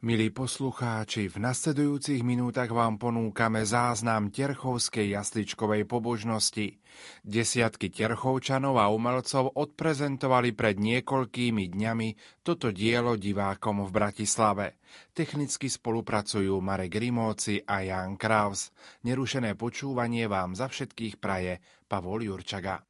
Milí poslucháči, v nasledujúcich minútach vám ponúkame záznam Terchovskej jasličkovej pobožnosti. Desiatky Terchovčanov a umelcov odprezentovali pred niekoľkými dňami toto dielo divákom v Bratislave. Technicky spolupracujú Marek Rimóci a Jan Kraus. Nerušené počúvanie vám za všetkých praje Pavol Jurčaga.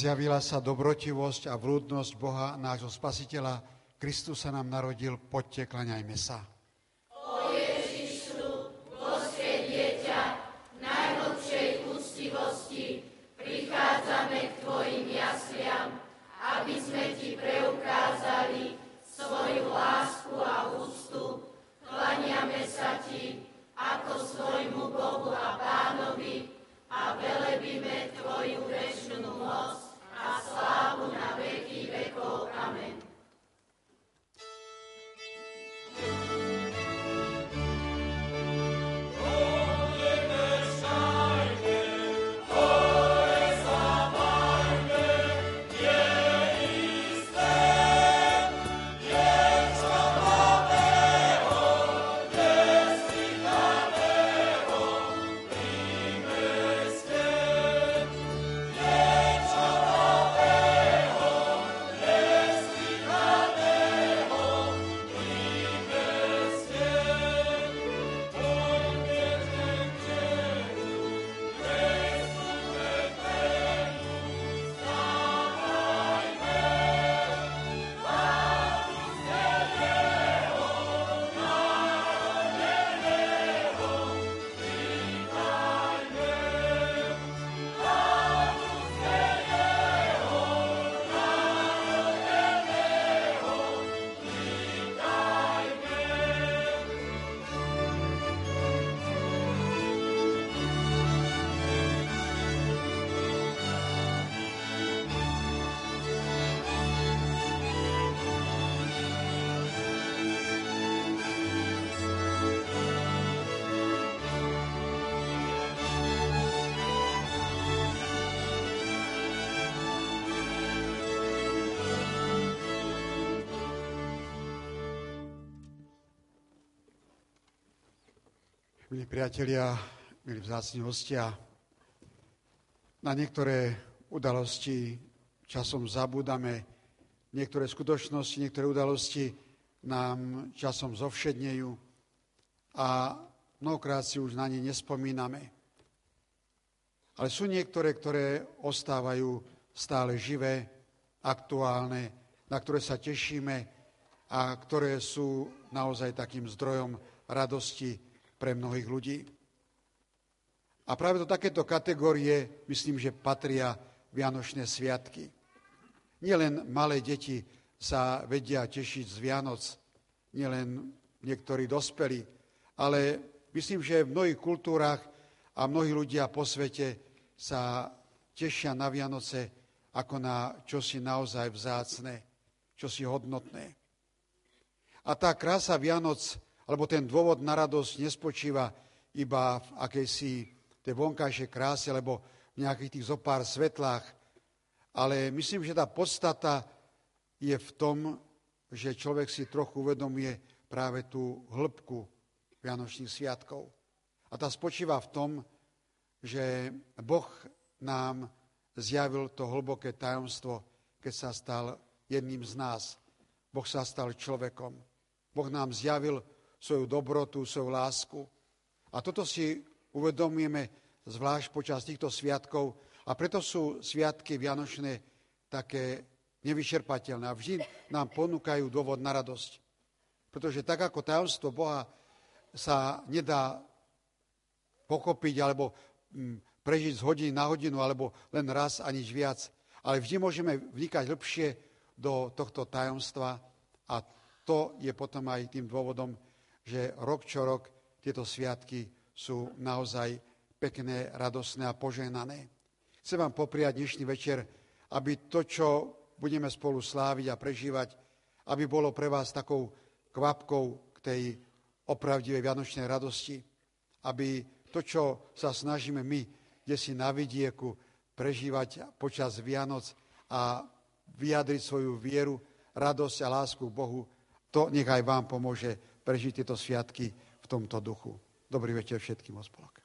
Zjavila sa dobrotivosť a vrúdnosť Boha, nášho spasiteľa. Kristus sa nám narodil, poďte, klaňajme sa. Priatelia, milí vzácni hostia, na niektoré udalosti časom zabúdame, niektoré skutočnosti, niektoré udalosti nám časom zovšednejú a mnohokrát si už na ne nespomíname. Ale sú niektoré, ktoré ostávajú stále živé, aktuálne, na ktoré sa tešíme a ktoré sú naozaj takým zdrojom radosti pre mnohých ľudí. A práve do takéto kategórie myslím, že patria Vianočné sviatky. Nielen malé deti sa vedia tešiť z Vianoc, nielen niektorí dospelí, ale myslím, že v mnohých kultúrach a mnohí ľudia po svete sa tešia na Vianoce ako na čosi naozaj vzácne, čosi hodnotné. A tá krása Vianoc lebo ten dôvod na radosť nespočíva iba v akejsi tej vonkajšej kráse, alebo v nejakých tých zopár svetlách, ale myslím, že tá podstata je v tom, že človek si trochu uvedomuje práve tú hĺbku Vianočných sviatkov. A tá spočíva v tom, že Boh nám zjavil to hlboké tajomstvo, keď sa stal jedným z nás. Boh sa stal človekom. Boh nám zjavil svoju dobrotu, svoju lásku. A toto si uvedomujeme zvlášť počas týchto sviatkov a preto sú sviatky Vianočné také nevyčerpateľné a vždy nám ponúkajú dôvod na radosť. Pretože tak ako tajomstvo Boha sa nedá pochopiť alebo mm, prežiť z hodiny na hodinu alebo len raz a nič viac, ale vždy môžeme vnikať lepšie do tohto tajomstva a to je potom aj tým dôvodom, že rok čo rok tieto sviatky sú naozaj pekné, radosné a poženané. Chcem vám popriať dnešný večer, aby to, čo budeme spolu sláviť a prežívať, aby bolo pre vás takou kvapkou k tej opravdivej vianočnej radosti, aby to, čo sa snažíme my, kde si na vidieku, prežívať počas Vianoc a vyjadriť svoju vieru, radosť a lásku k Bohu, to nech aj vám pomôže prežiť tieto sviatky v tomto duchu. Dobrý večer všetkým, ospolok.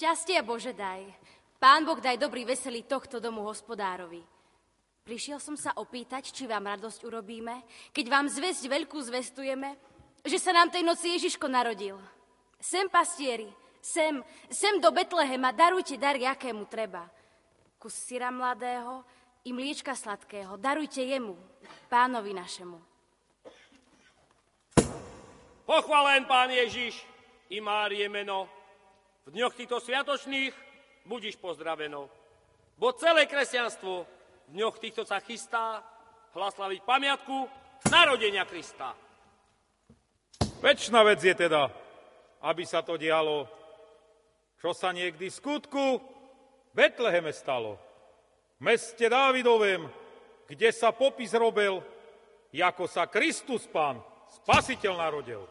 Šťastie Bože daj. Pán Boh daj dobrý veselý tohto domu hospodárovi. Prišiel som sa opýtať, či vám radosť urobíme, keď vám zväzť veľkú zvestujeme, že sa nám tej noci Ježiško narodil. Sem pastieri, sem, sem do Betlehema, darujte dary, akému treba. Kus syra mladého i mliečka sladkého, darujte jemu, pánovi našemu. Pochvalen pán Ježiš i Márie meno. V dňoch týchto sviatočných budíš pozdraveno. Bo celé kresťanstvo v dňoch týchto sa chystá hlaslaviť pamiatku narodenia Krista. Večná vec je teda, aby sa to dialo, čo sa niekdy v skutku Betleheme stalo. V meste Dávidovém, kde sa popis robil, ako sa Kristus Pán, Spasiteľ narodil.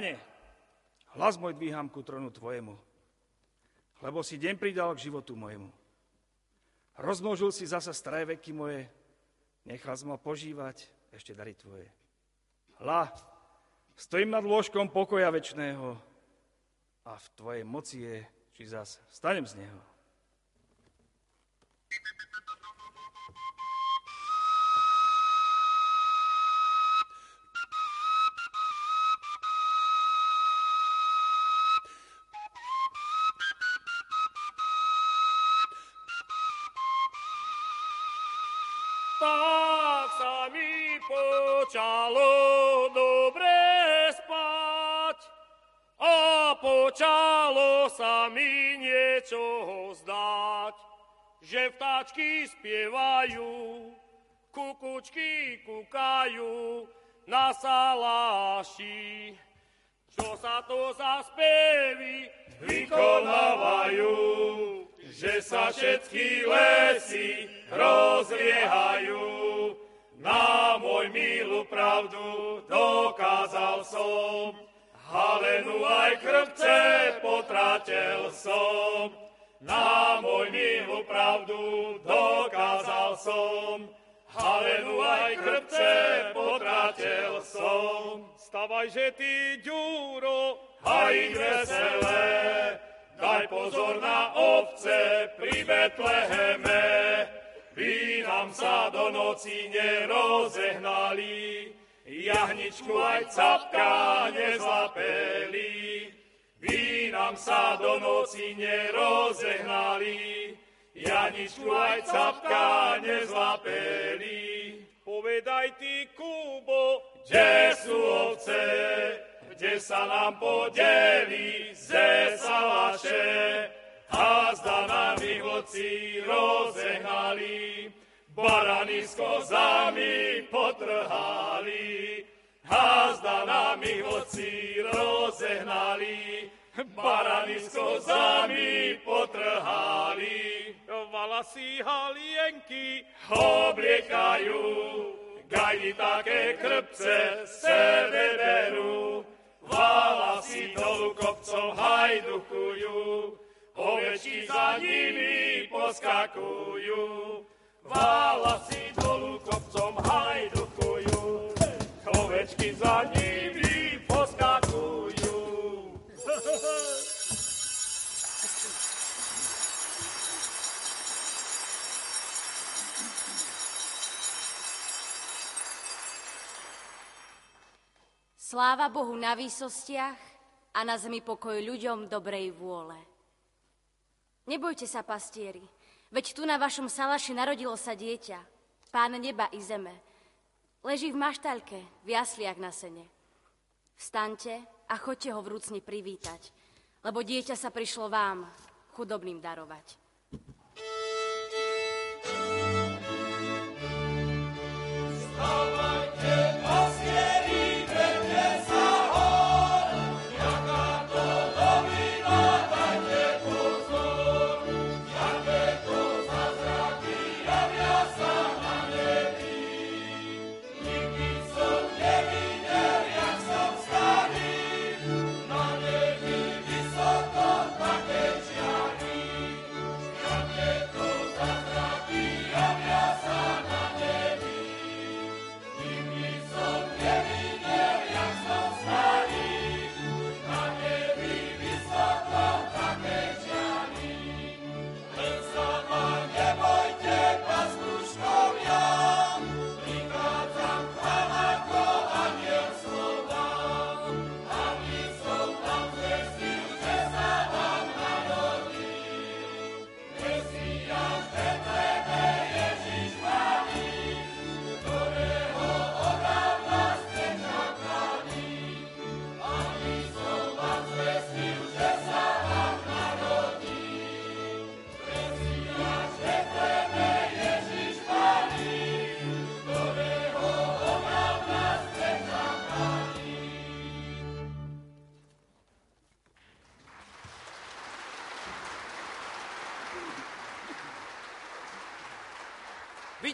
Pane, hlas môj dvíham ku tronu Tvojemu, lebo si deň pridal k životu mojemu. Rozmnožil si zasa staré veky moje, nechal som ma požívať ešte dary Tvoje. Hla, stojím nad lôžkom pokoja večného a v Tvojej moci je, či zas stanem z neho. Sa všetky lesy rozliehajú. Na môj milú pravdu dokázal som, halenu aj krvce potratil som. Na môj milú pravdu dokázal som, Halenu aj krpce potratil som. Stavaj, že ty, ďuro, aj veselé, daj pozor na ovce pri Betleheme, by nám sa do noci nerozehnali, jahničku aj capka nezlapeli. Vy nám sa do noci nerozehnali, Janičku aj capka nezlapeli. Povedaj ty, Kubo, kde sú ovce, kde sa nám podeli ze salaše, a zda nám ich vlci rozehnali, barany s kozami potrhali, a zda nám ich vlci rozehnali, barany s kozami potrhali. Valasy halienky obliekajú, gajdy také krpce sebe berú, valasy dolu kopcov hajdukujú, ovečky za nimi poskakujú, dolu Sláva Bohu na výsostiach a na zemi pokoj ľuďom dobrej vôle. Nebojte sa, pastieri, veď tu na vašom salaši narodilo sa dieťa, pán neba i zeme. Leží v maštaľke, v jasliach na sene. Vstaňte a choďte ho vrúcne privítať, lebo dieťa sa prišlo vám, chudobným darovať.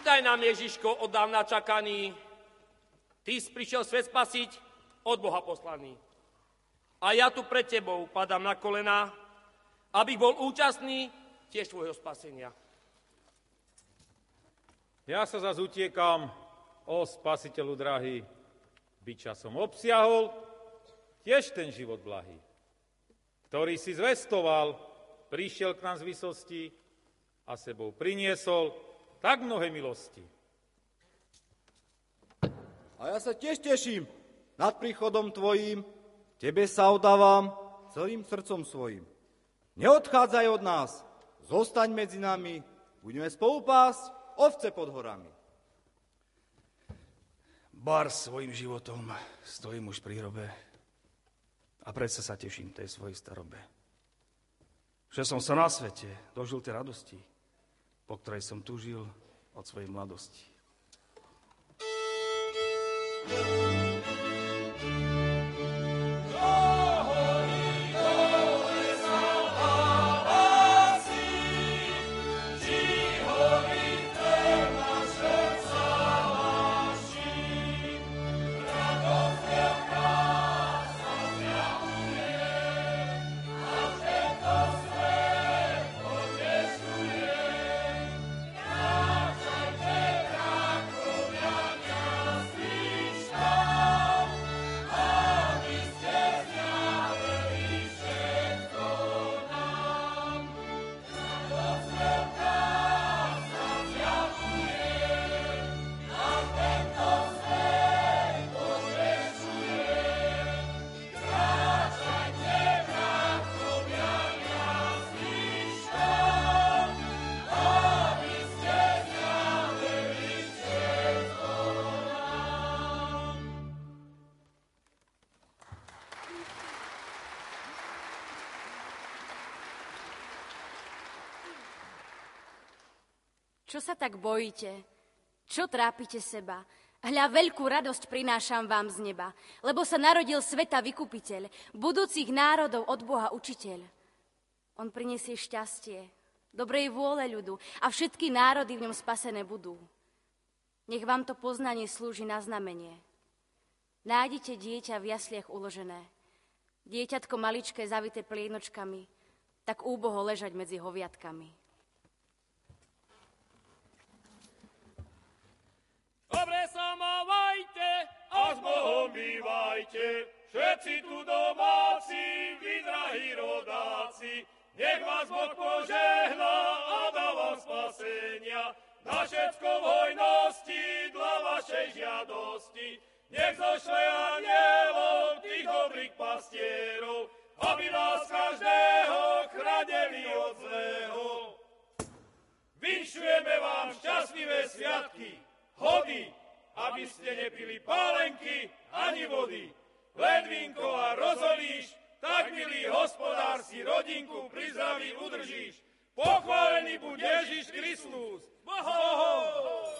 Vítaj nám, Ježiško, od dávna čakaný. Ty si prišiel svet spasiť, od Boha poslaný. A ja tu pred tebou padám na kolena, abych bol účastný tiež tvojho spasenia. Ja sa zase utiekam, o spasiteľu drahý, by časom obsiahol tiež ten život blahý, ktorý si zvestoval, prišiel k nám z vysosti a sebou priniesol tak mnohé milosti. A ja sa tiež teším nad príchodom Tvojím, Tebe sa odávam celým srdcom svojim. Neodchádzaj od nás, zostaň medzi nami, budeme spolupásť ovce pod horami. Bar svojim životom stojím už pri hrobe a predsa sa teším tej svojej starobe. Že som sa na svete dožil tej radosti, po ktorej som tužil od svojej mladosti. thank you Čo sa tak bojíte? Čo trápite seba? Hľa veľkú radosť prinášam vám z neba, lebo sa narodil sveta vykupiteľ, budúcich národov od Boha učiteľ. On prinesie šťastie, dobrej vôle ľudu a všetky národy v ňom spasené budú. Nech vám to poznanie slúži na znamenie. Nájdete dieťa v jasliach uložené, dieťatko maličké zavité plienočkami, tak úboho ležať medzi hoviatkami. Dobre sa mávajte a s Bohom bývajte, všetci tu domáci, vy drahí rodáci, nech vás Boh požehná a dá vám spasenia, na všetko v hojnosti, dla vašej žiadosti, nech zošle anielov krík pastierov, aby nás každého chránili od zlého. Vinšujeme vám šťastlivé sviatky, hody, aby ste nepili pálenky ani vody. Len vínko a rozolíš, tak milý hospodár si rodinku pri zdraví udržíš. Pochválený buď Ježiš Kristus. Boho!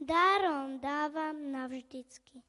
Dárom dávam navždycky.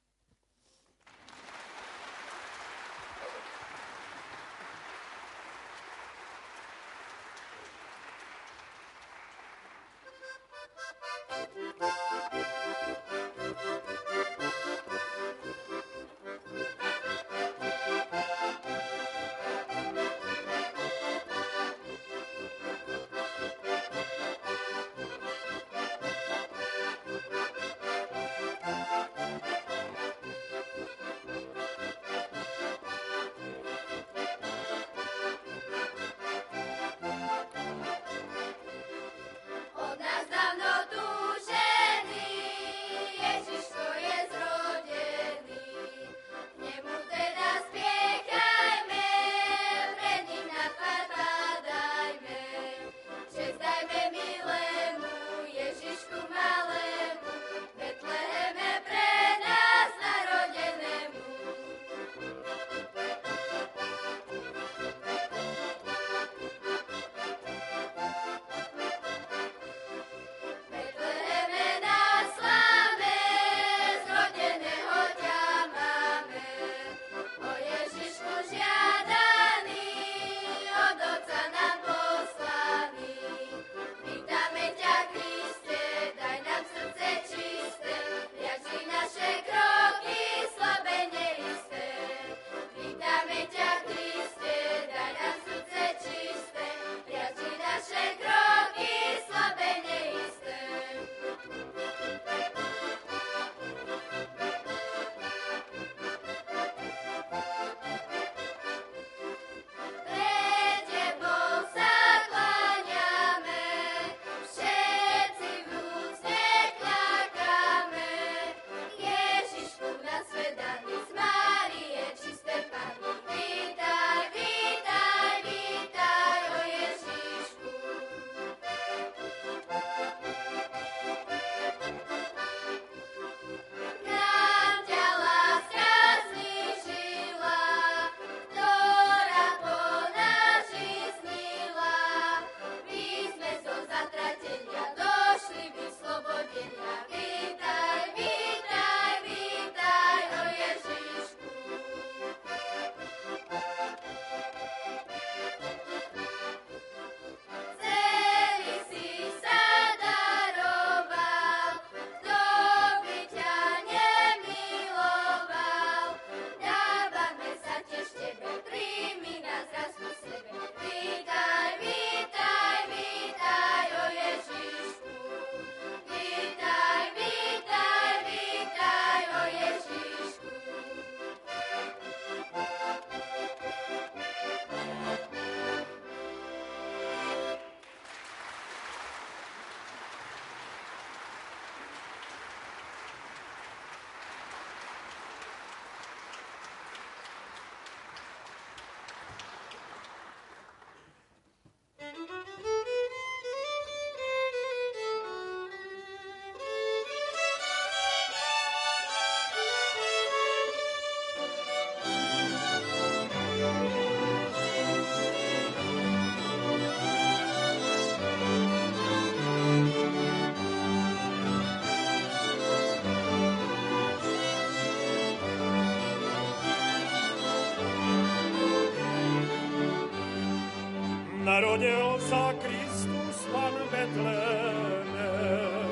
Narodil sa Kristus Pan Betlém.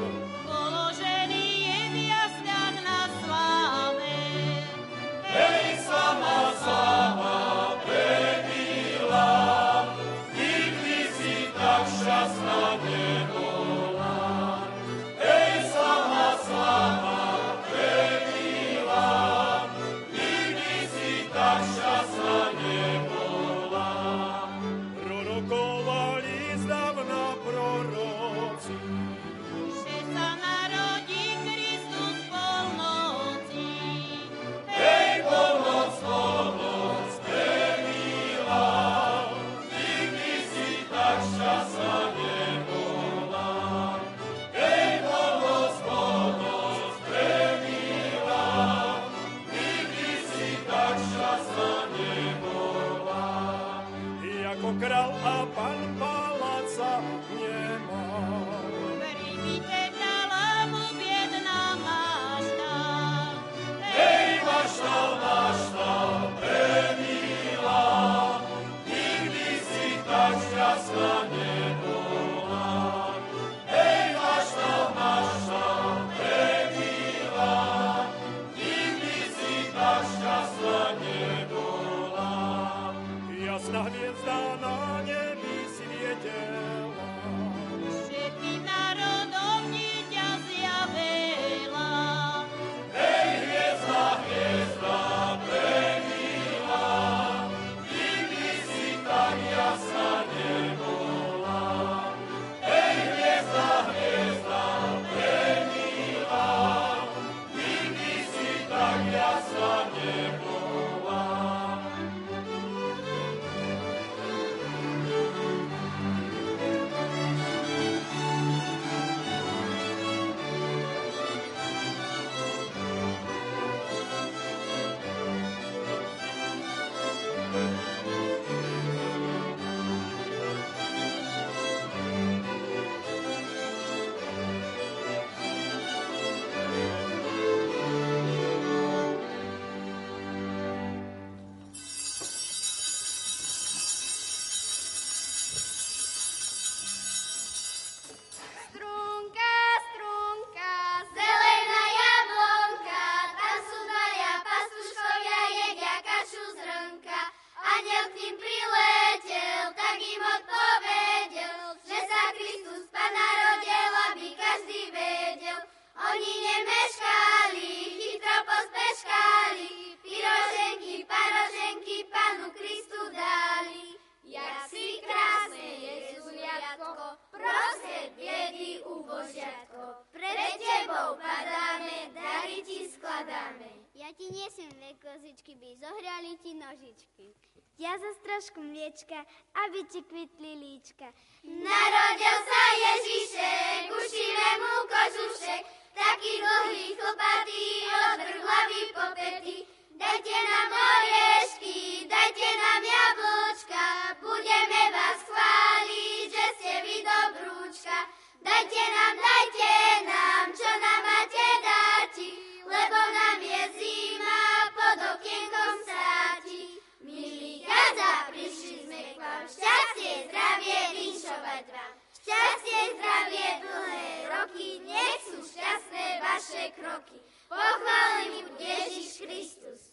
Kozičky, by zohrali ti nožičky. Ja za trošku mliečka, aby ti kvitli líčka. Narodil sa Ježišek, ušíme mu kožušek, taký dlhý chlpatý, od hlavy po pety. Dajte nám oriešky, dajte nám jablčka, budeme vás chváliť, že ste vy dobrúčka. Dajte nám, dajte nám, čo nám máte dáti, lebo nám je zima, pod okienkom sáti. Milí gaza, prišli sme k vám, šťastie, zdravie, vinšovať vám. Šťastie, zdravie, dlhé roky, nech sú šťastné vaše kroky. Pochválený Ježiš Kristus.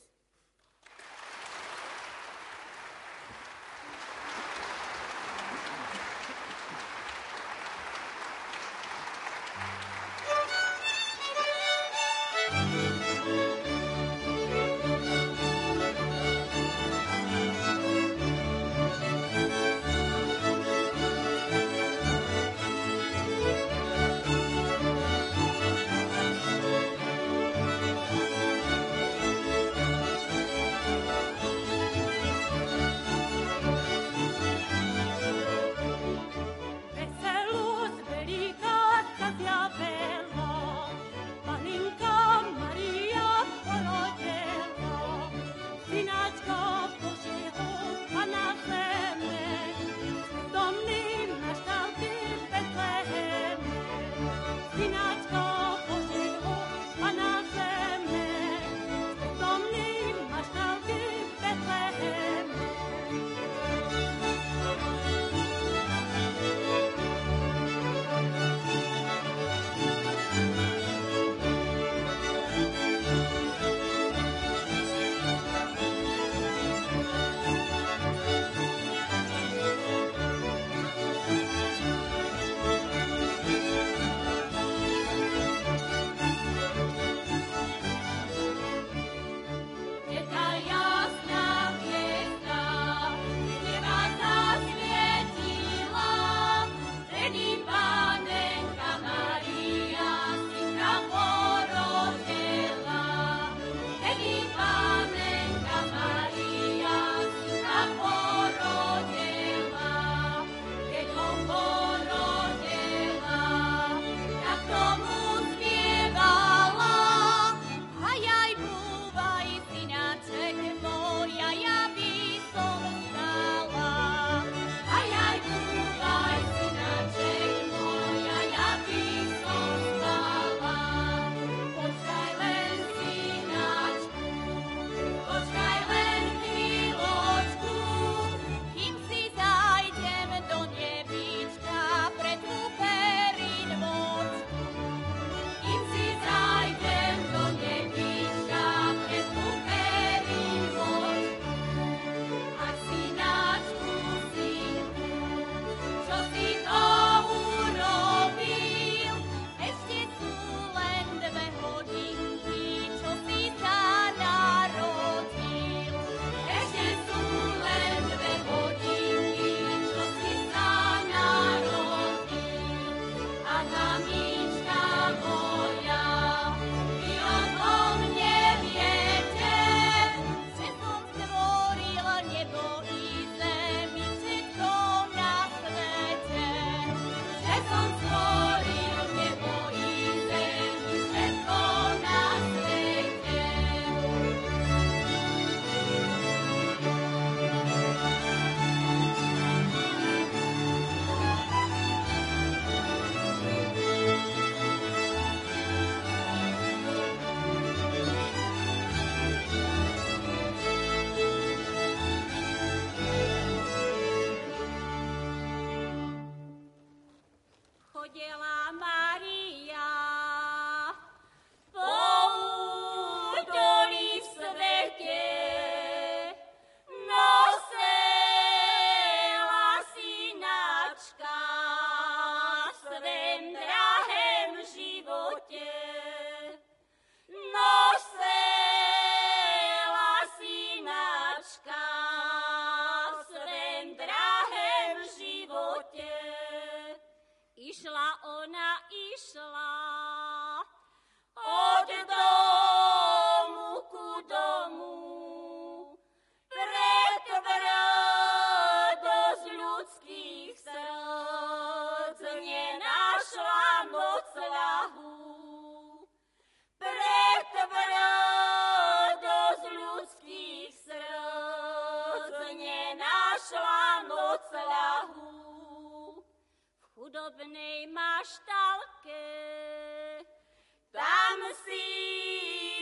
Chudobnej maštalke. Tam si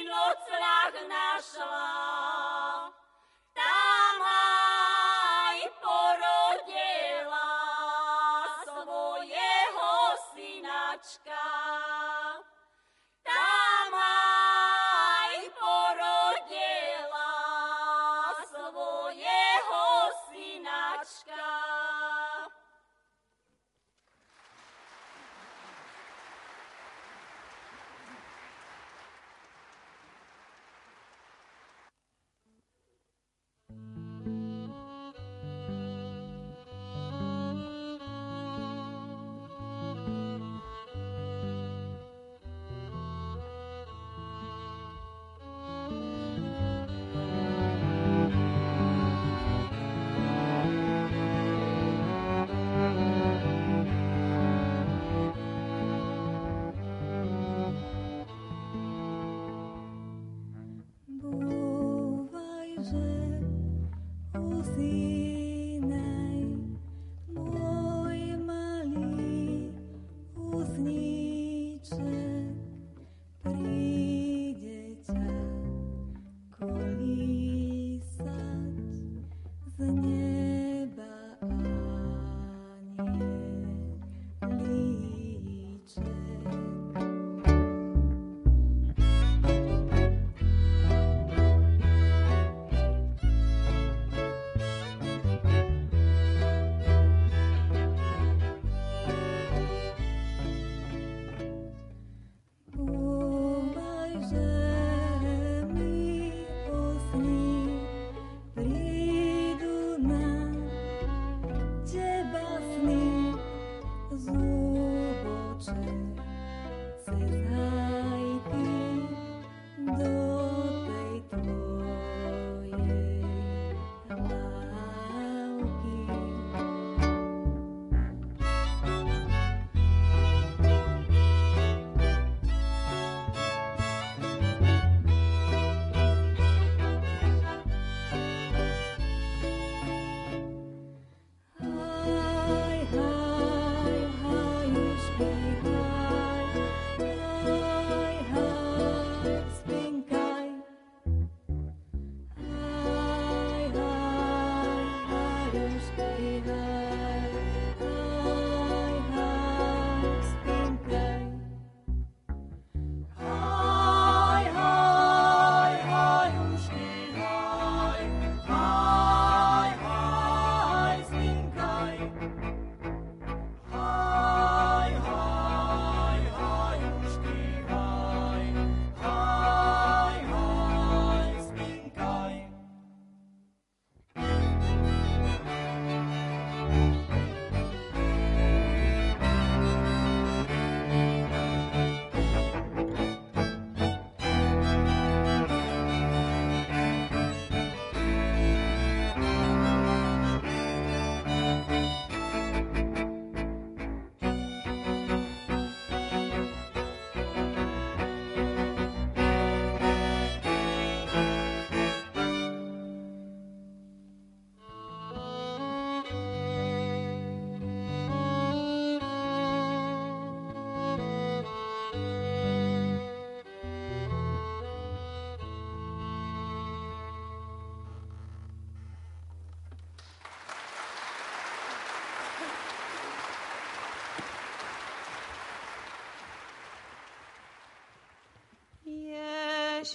nocľah našla, see.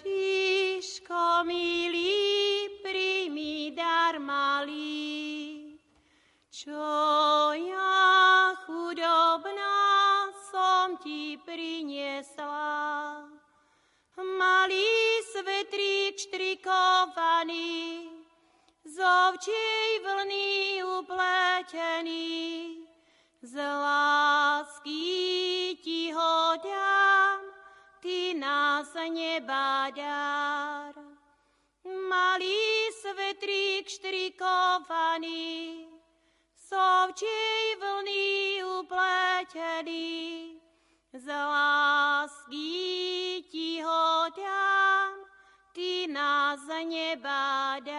she nás neba dar. Malý svetrík štrikovaný, sovčej vlny upletený, z lásky ti ho dám, ty nás nebádá.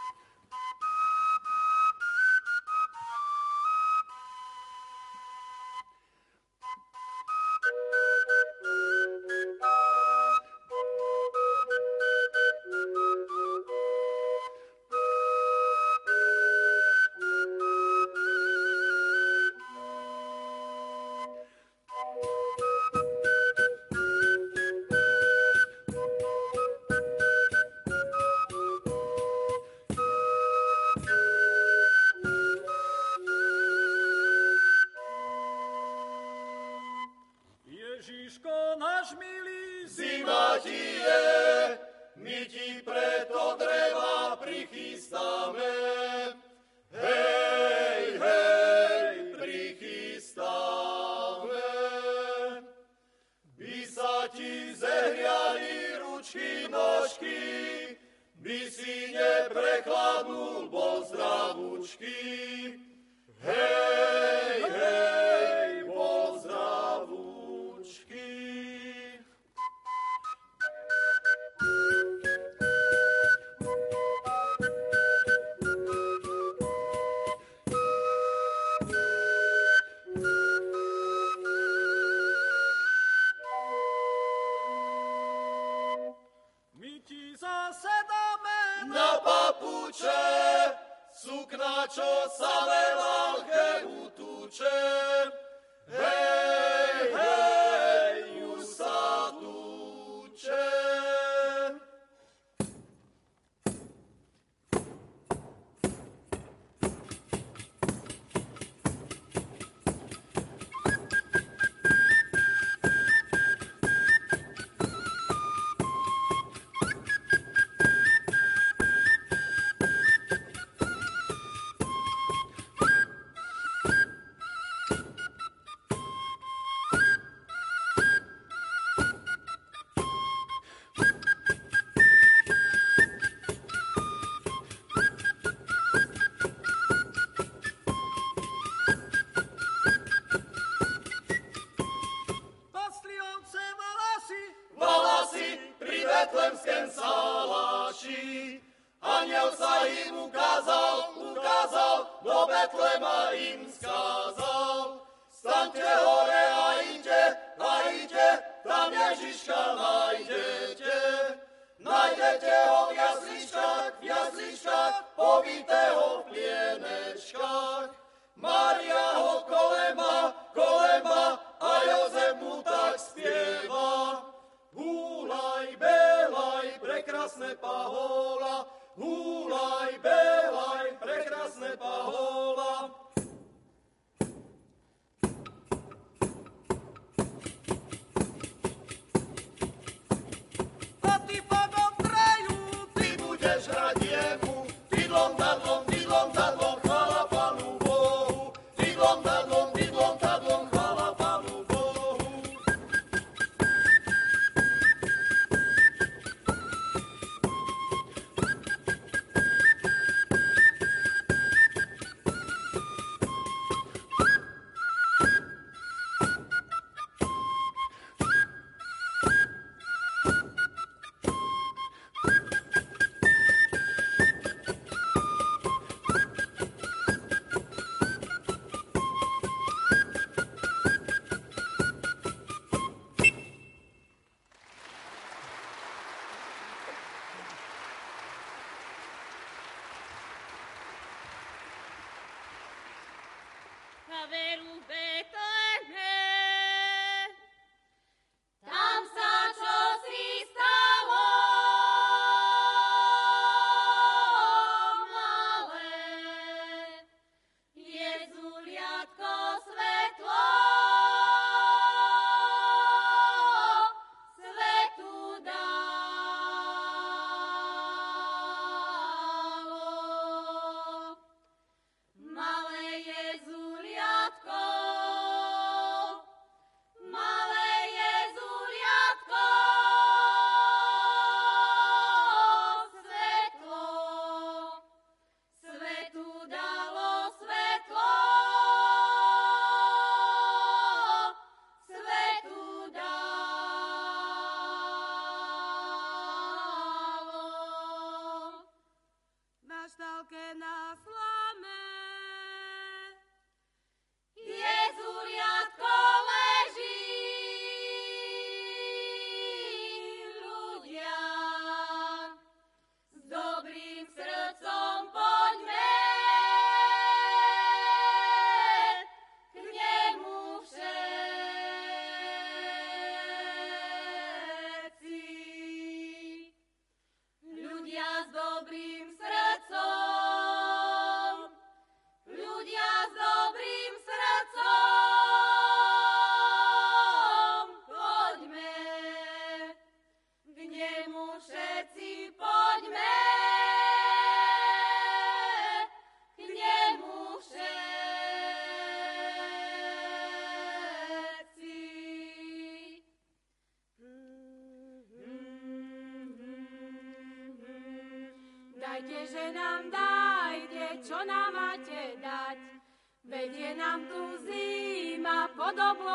Chcete ho v jasličkách, v jasličkách, povitého v plienečkách. Maria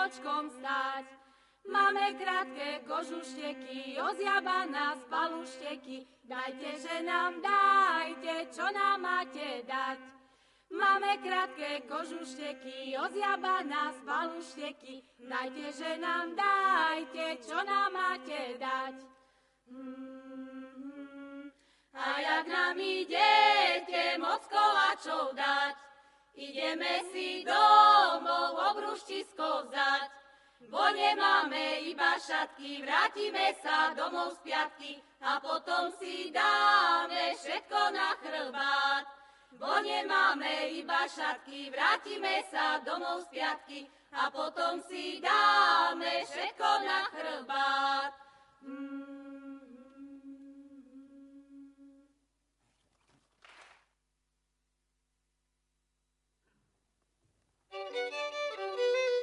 obločkom stať. Máme krátke kožušteky, ozjaba nás palušteky. Dajte, že nám dajte, čo nám máte dať. Máme krátke kožušteky, ozjaba nás palušteky. Dajte, že nám dajte, čo nám máte dať. Hmm. A jak nám idete moc koláčov dať, Ideme si domov obruštisko vzať, bo nemáme iba šatky, vrátime sa domov z piatky a potom si dáme všetko na chrbát. Bo nemáme iba šatky, vrátime sa domov z piatky a potom si dáme všetko na chrbát. Mm. Thank you.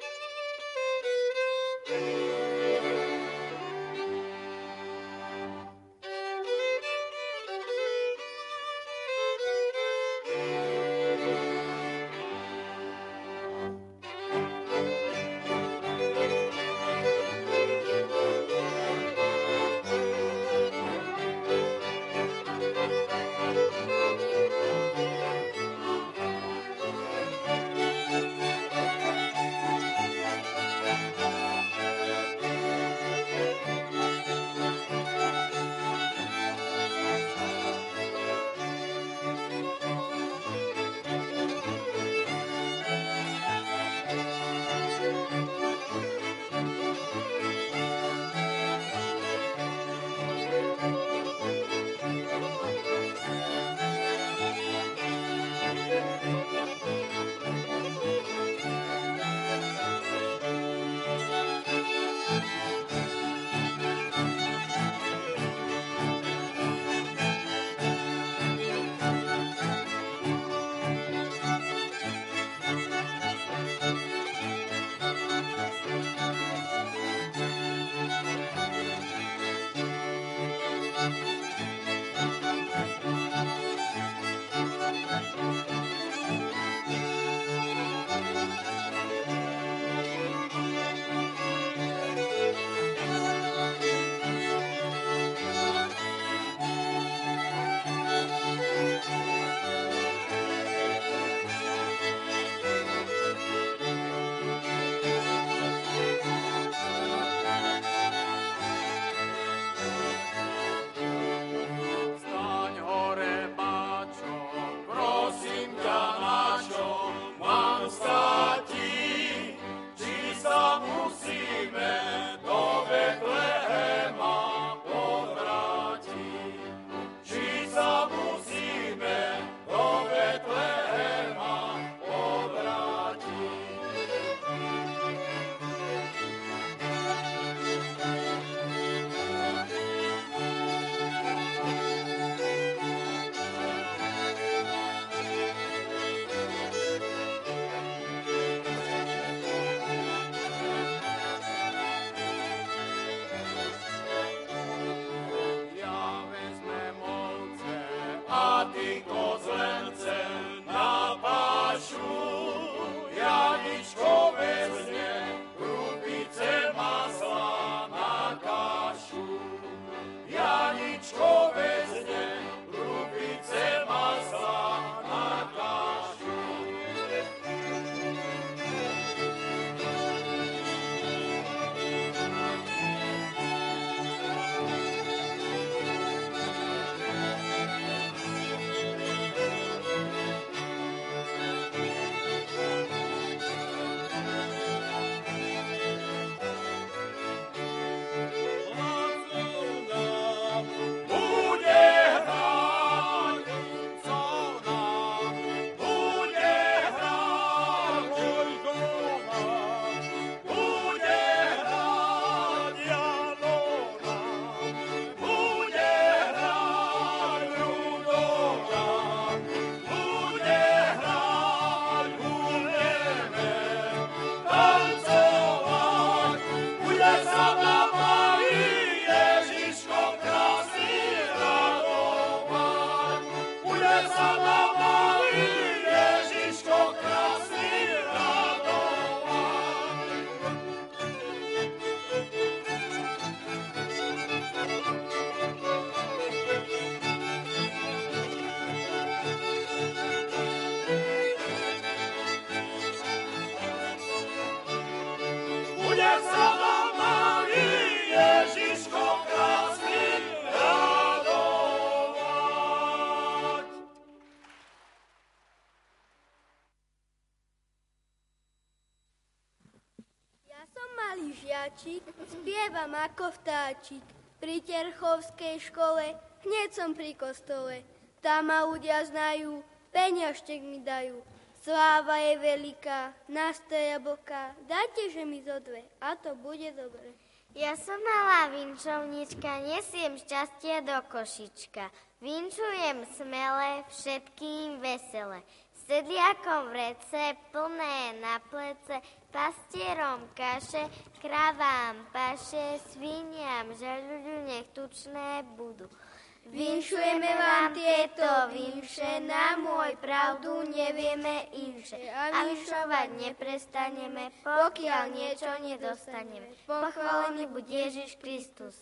Ako vtáčik. Pri Terchovskej škole, hneď som pri kostole. Tam ma ľudia znajú, peňažtek mi dajú. Sláva je veľká, nastoja boka, dajte, že mi zo dve, a to bude dobre. Ja som malá vinčovnička, nesiem šťastie do košička. Vinčujem smele, všetkým vesele. Sedliakom vrece, plné na plece, pastierom kaše, kravám paše, sviniam žaľuďu, nech tučné budú. Vinšujeme vám tieto vinše, na môj pravdu nevieme inše. A vinšovať neprestaneme, pokiaľ niečo nedostaneme. Pochválený buď Ježiš Kristus.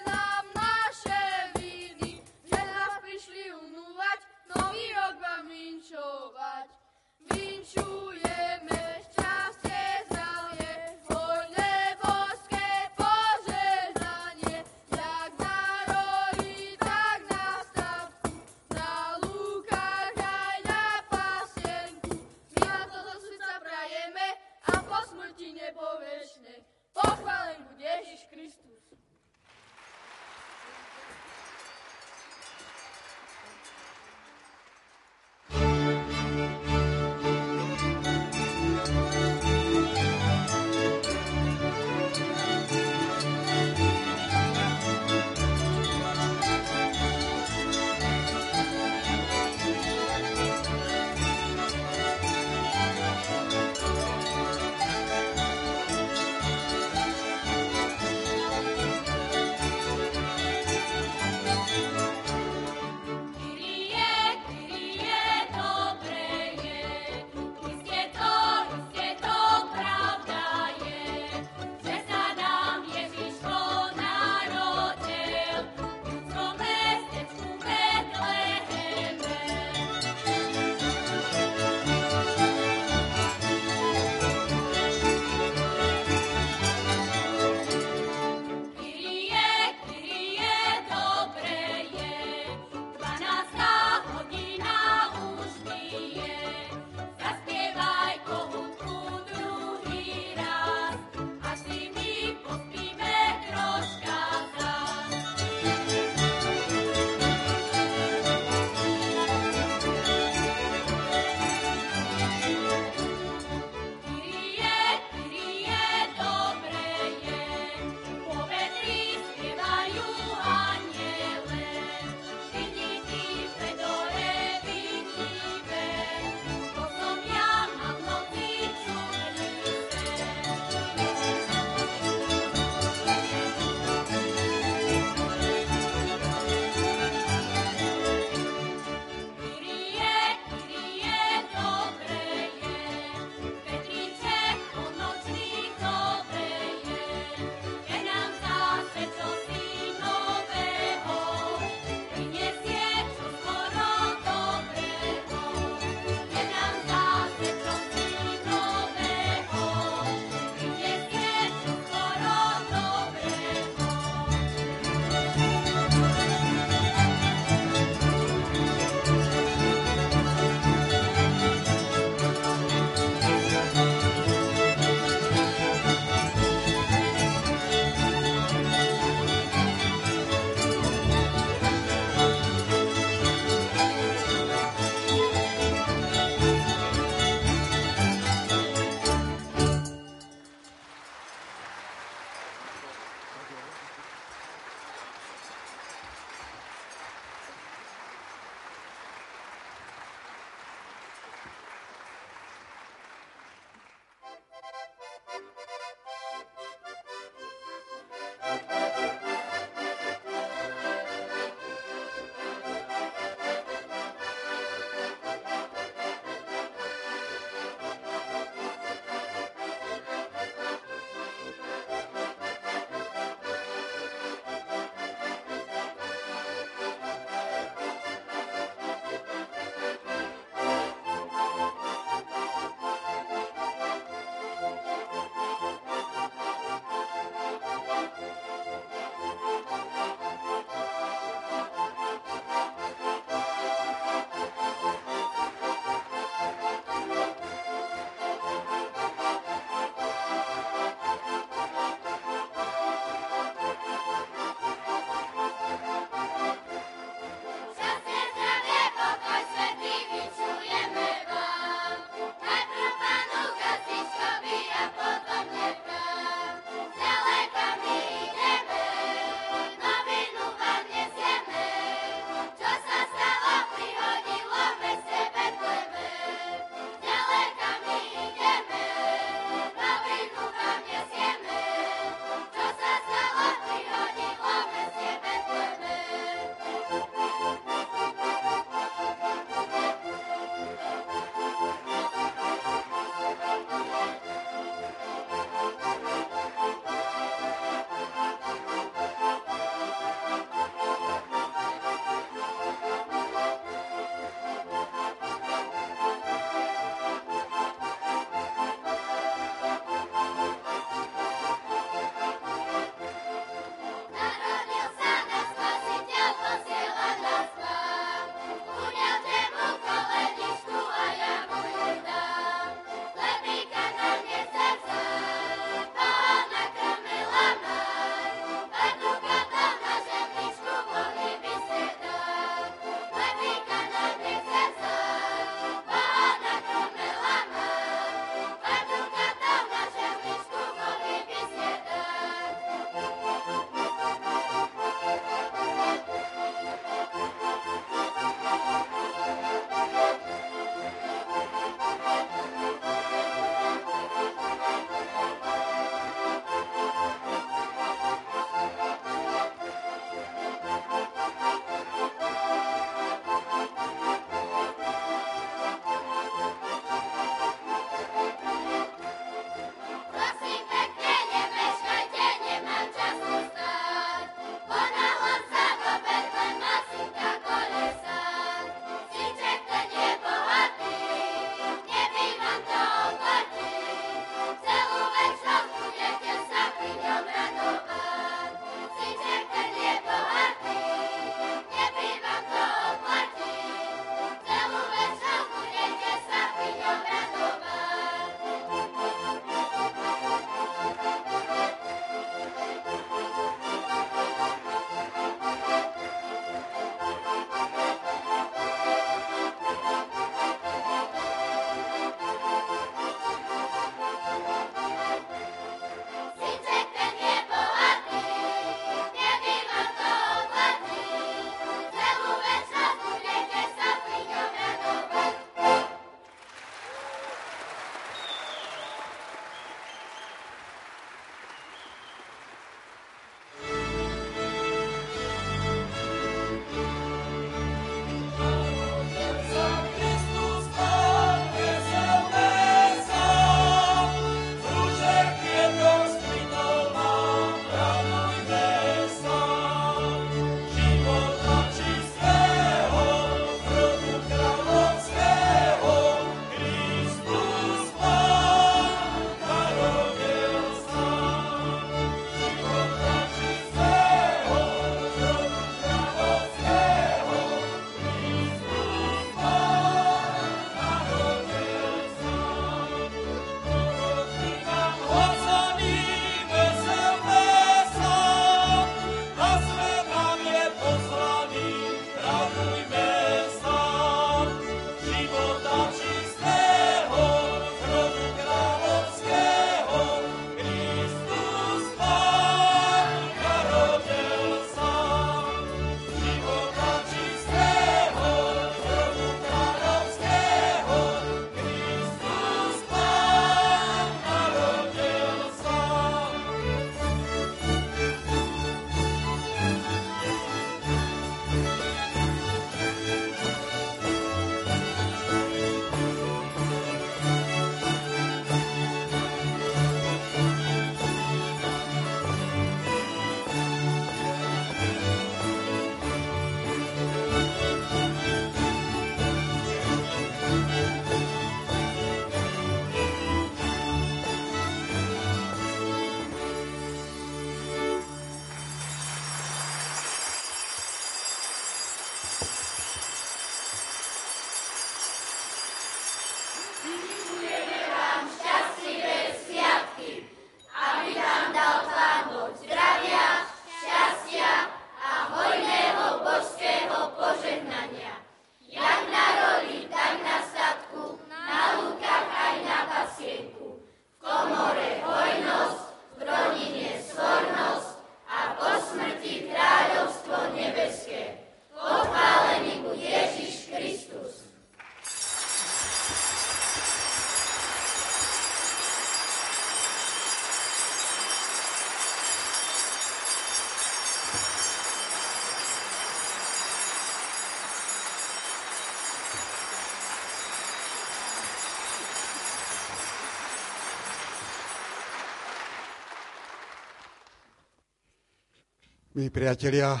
Milí priatelia,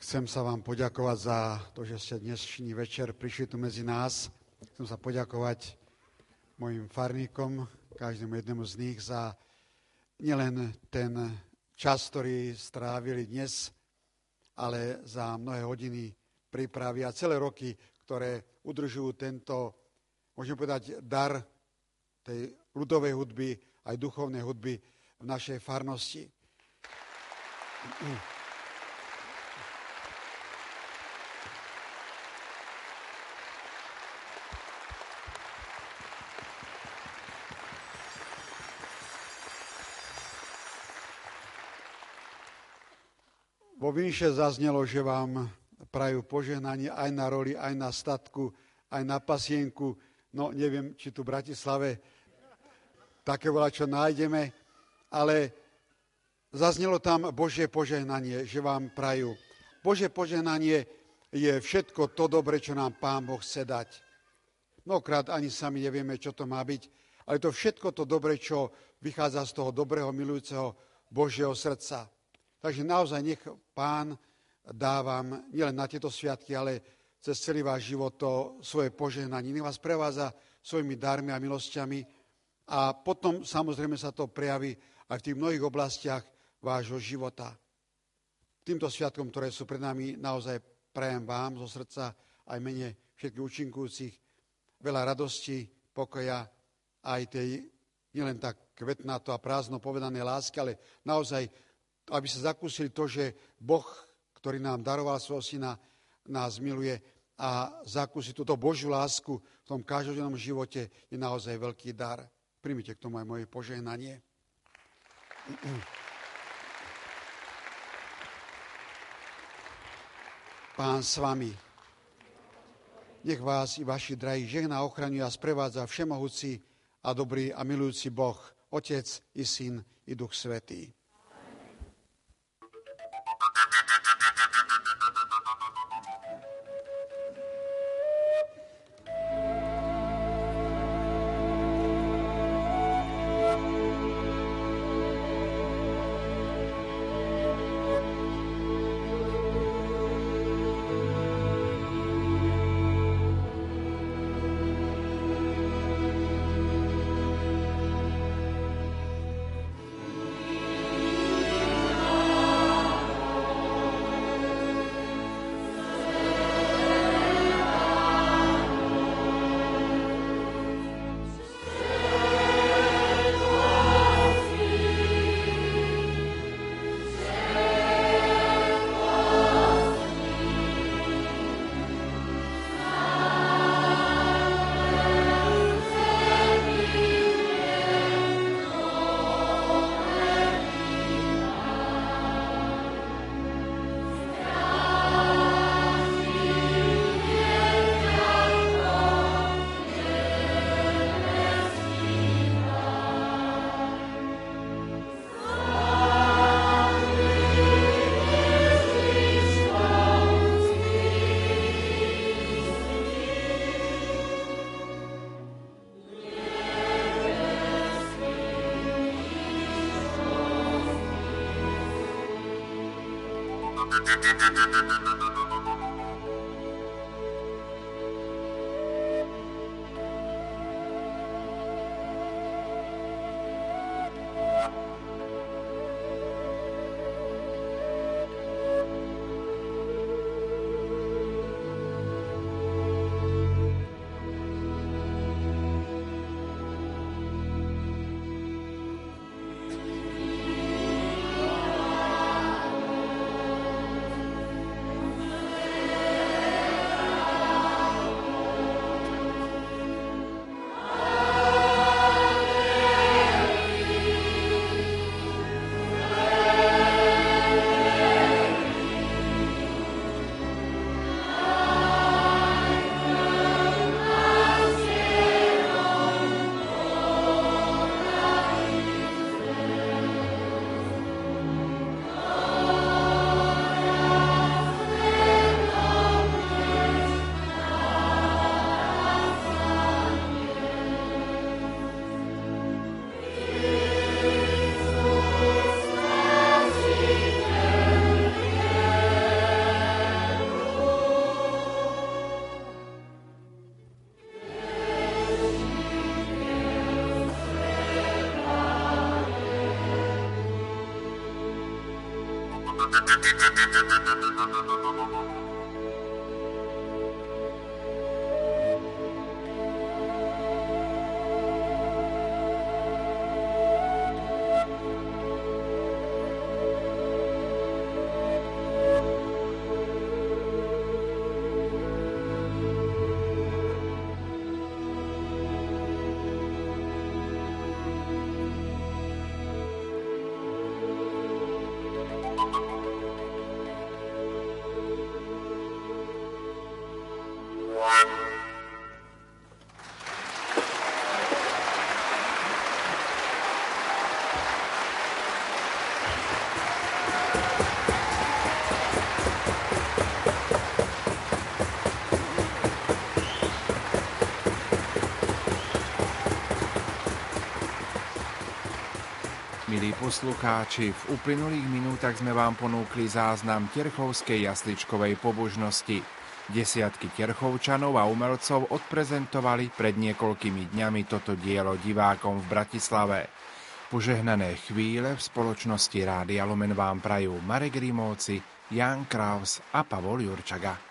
chcem sa vám poďakovať za to, že ste dnešný večer prišli tu medzi nás. Chcem sa poďakovať mojim farníkom, každému jednému z nich za nielen ten čas, ktorý strávili dnes, ale za mnohé hodiny prípravy a celé roky, ktoré udržujú tento, môžem povedať, dar tej ľudovej hudby, aj duchovnej hudby v našej farnosti. Vo Vinše zaznelo, že vám prajú požehnanie aj na roli, aj na statku, aj na pasienku. No neviem, či tu v Bratislave také volá, čo nájdeme, ale zaznelo tam Božie požehnanie, že vám prajú. Božie požehnanie je všetko to dobre, čo nám Pán Boh chce dať. Mnohokrát ani sami nevieme, čo to má byť, ale to všetko to dobre, čo vychádza z toho dobrého, milujúceho Božieho srdca. Takže naozaj nech pán dávam nielen na tieto sviatky, ale cez celý váš život to svoje požehnanie. Nech vás prevádza svojimi darmi a milosťami a potom samozrejme sa to prejaví aj v tých mnohých oblastiach vášho života. Týmto sviatkom, ktoré sú pred nami, naozaj prajem vám zo srdca aj mene všetkých účinkujúcich veľa radosti, pokoja, aj tej nielen tak kvetnato a prázdno povedané lásky, ale naozaj aby sa zakúsili to, že Boh, ktorý nám daroval svojho syna, nás miluje a zakúsiť túto Božiu lásku v tom každodennom živote je naozaj veľký dar. Primite k tomu aj moje požehnanie. Pán s vami. Nech vás i vaši drahí žehná ochraňuje a sprevádza všemohúci a dobrý a milujúci Boh, Otec i Syn i Duch Svetý. ハハハハ poslucháči, v uplynulých minútach sme vám ponúkli záznam Terchovskej jasličkovej pobožnosti. Desiatky Terchovčanov a umelcov odprezentovali pred niekoľkými dňami toto dielo divákom v Bratislave. Požehnané chvíle v spoločnosti Rádia Lumen vám prajú Marek Rimóci, Jan Kraus a Pavol Jurčaga.